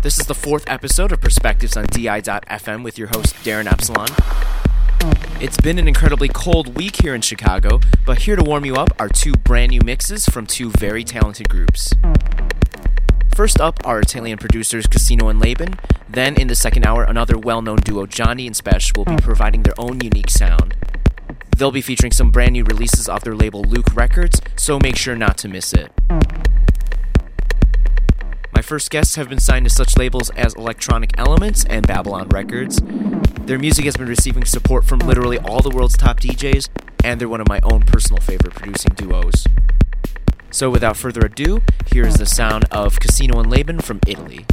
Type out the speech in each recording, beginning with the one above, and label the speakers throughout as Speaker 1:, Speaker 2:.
Speaker 1: This is the fourth episode of Perspectives on DI.FM with your host, Darren Epsilon. It's been an incredibly cold week here in Chicago, but here to warm you up are two brand new mixes from two very talented groups. First up are Italian producers Casino and Laban. Then, in the second hour, another well known duo, Johnny and Spesh, will be providing their own unique sound. They'll be featuring some brand new releases off their label Luke Records, so make sure not to miss it. My first guests have been signed to such labels as Electronic Elements and Babylon Records. Their music has been receiving support from literally all the world's top DJs, and they're one of my own personal favorite producing duos. So, without further ado, here is the sound of Casino and Laban from Italy.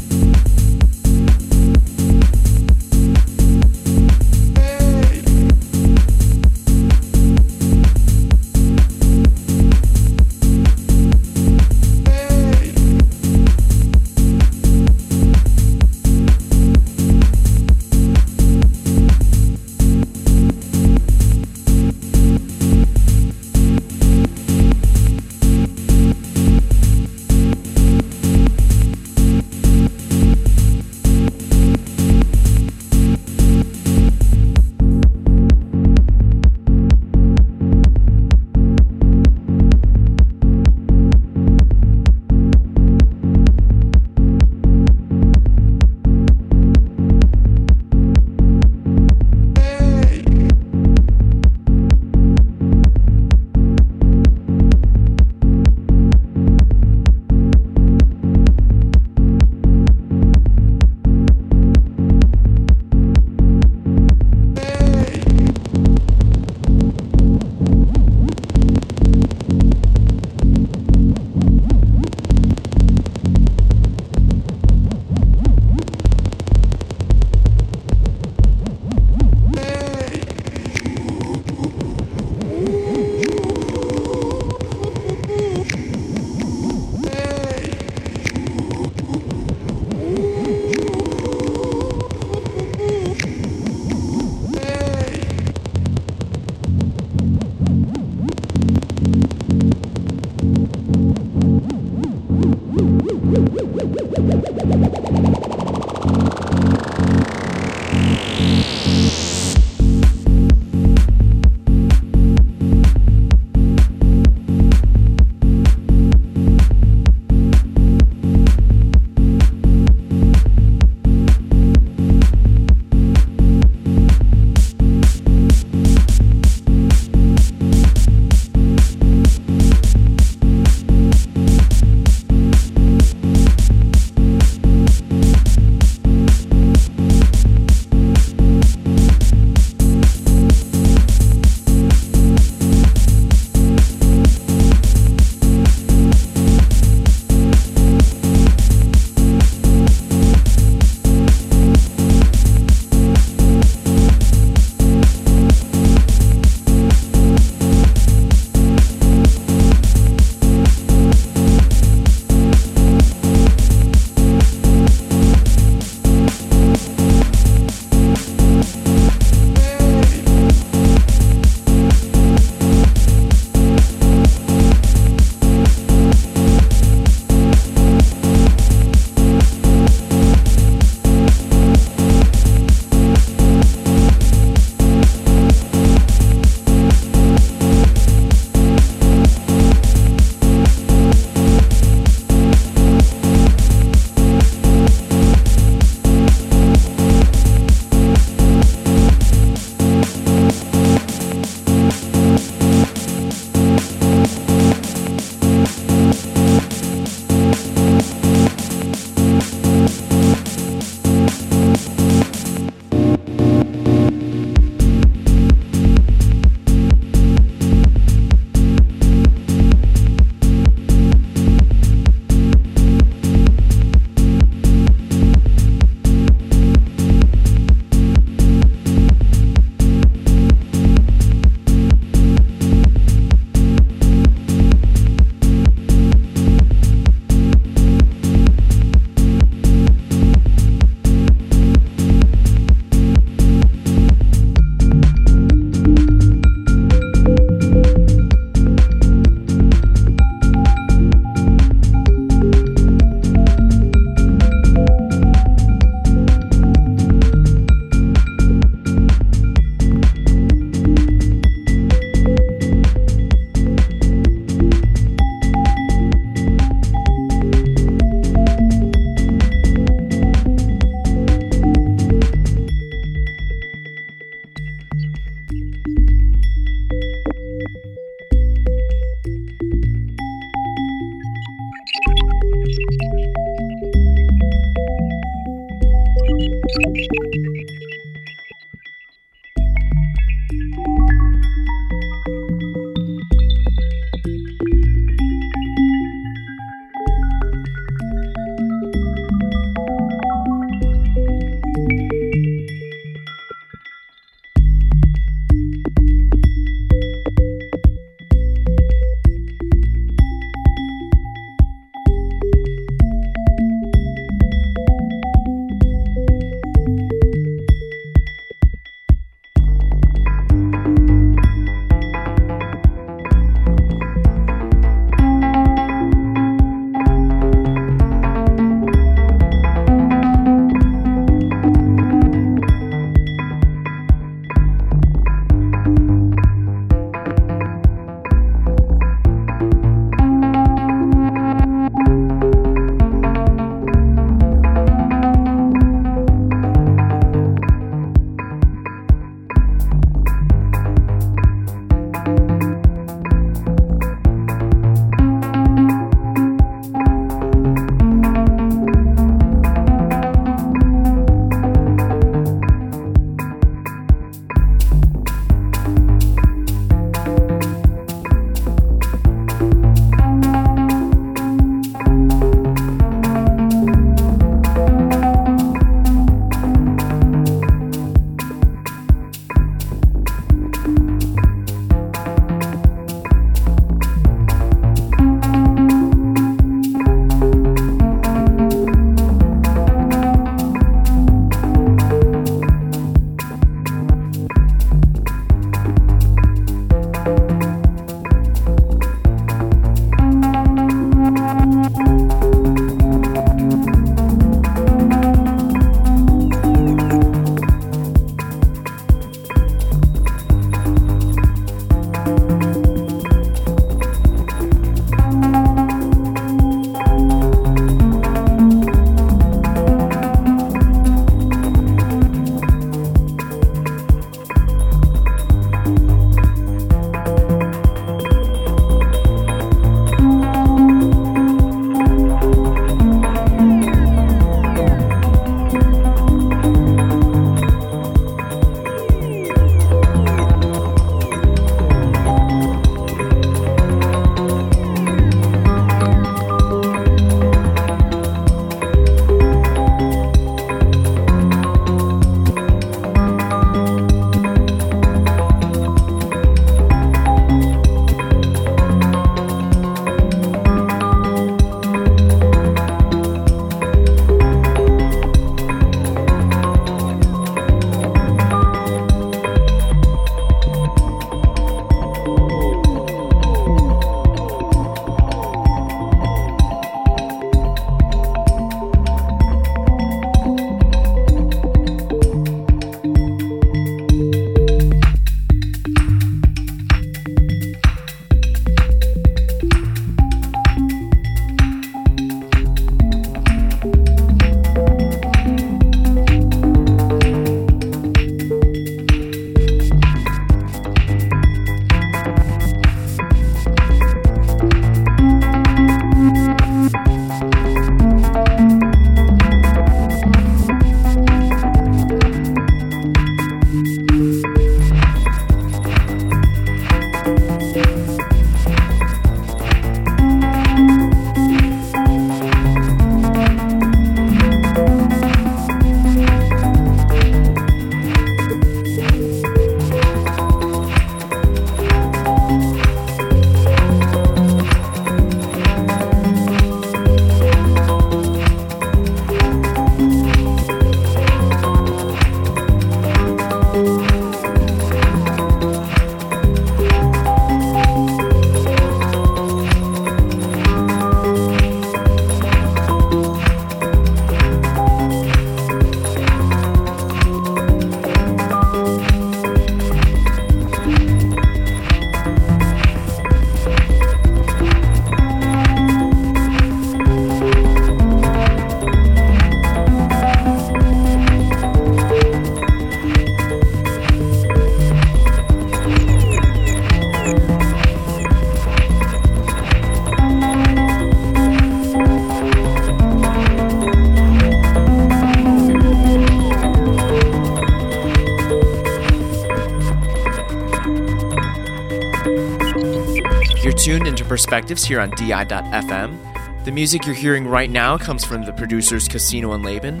Speaker 1: Perspectives here on DI.FM. The music you're hearing right now comes from the producers Cassino and Laben.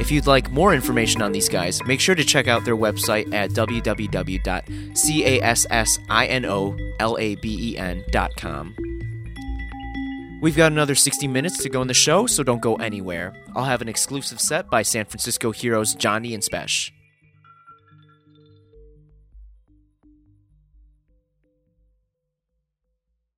Speaker 1: If you'd like more information on these guys, make sure to check out their website at www.cassinolaben.com. We've got another 60 minutes to go in the show, so don't go anywhere. I'll have an exclusive set by San Francisco heroes Jondi and Spesh.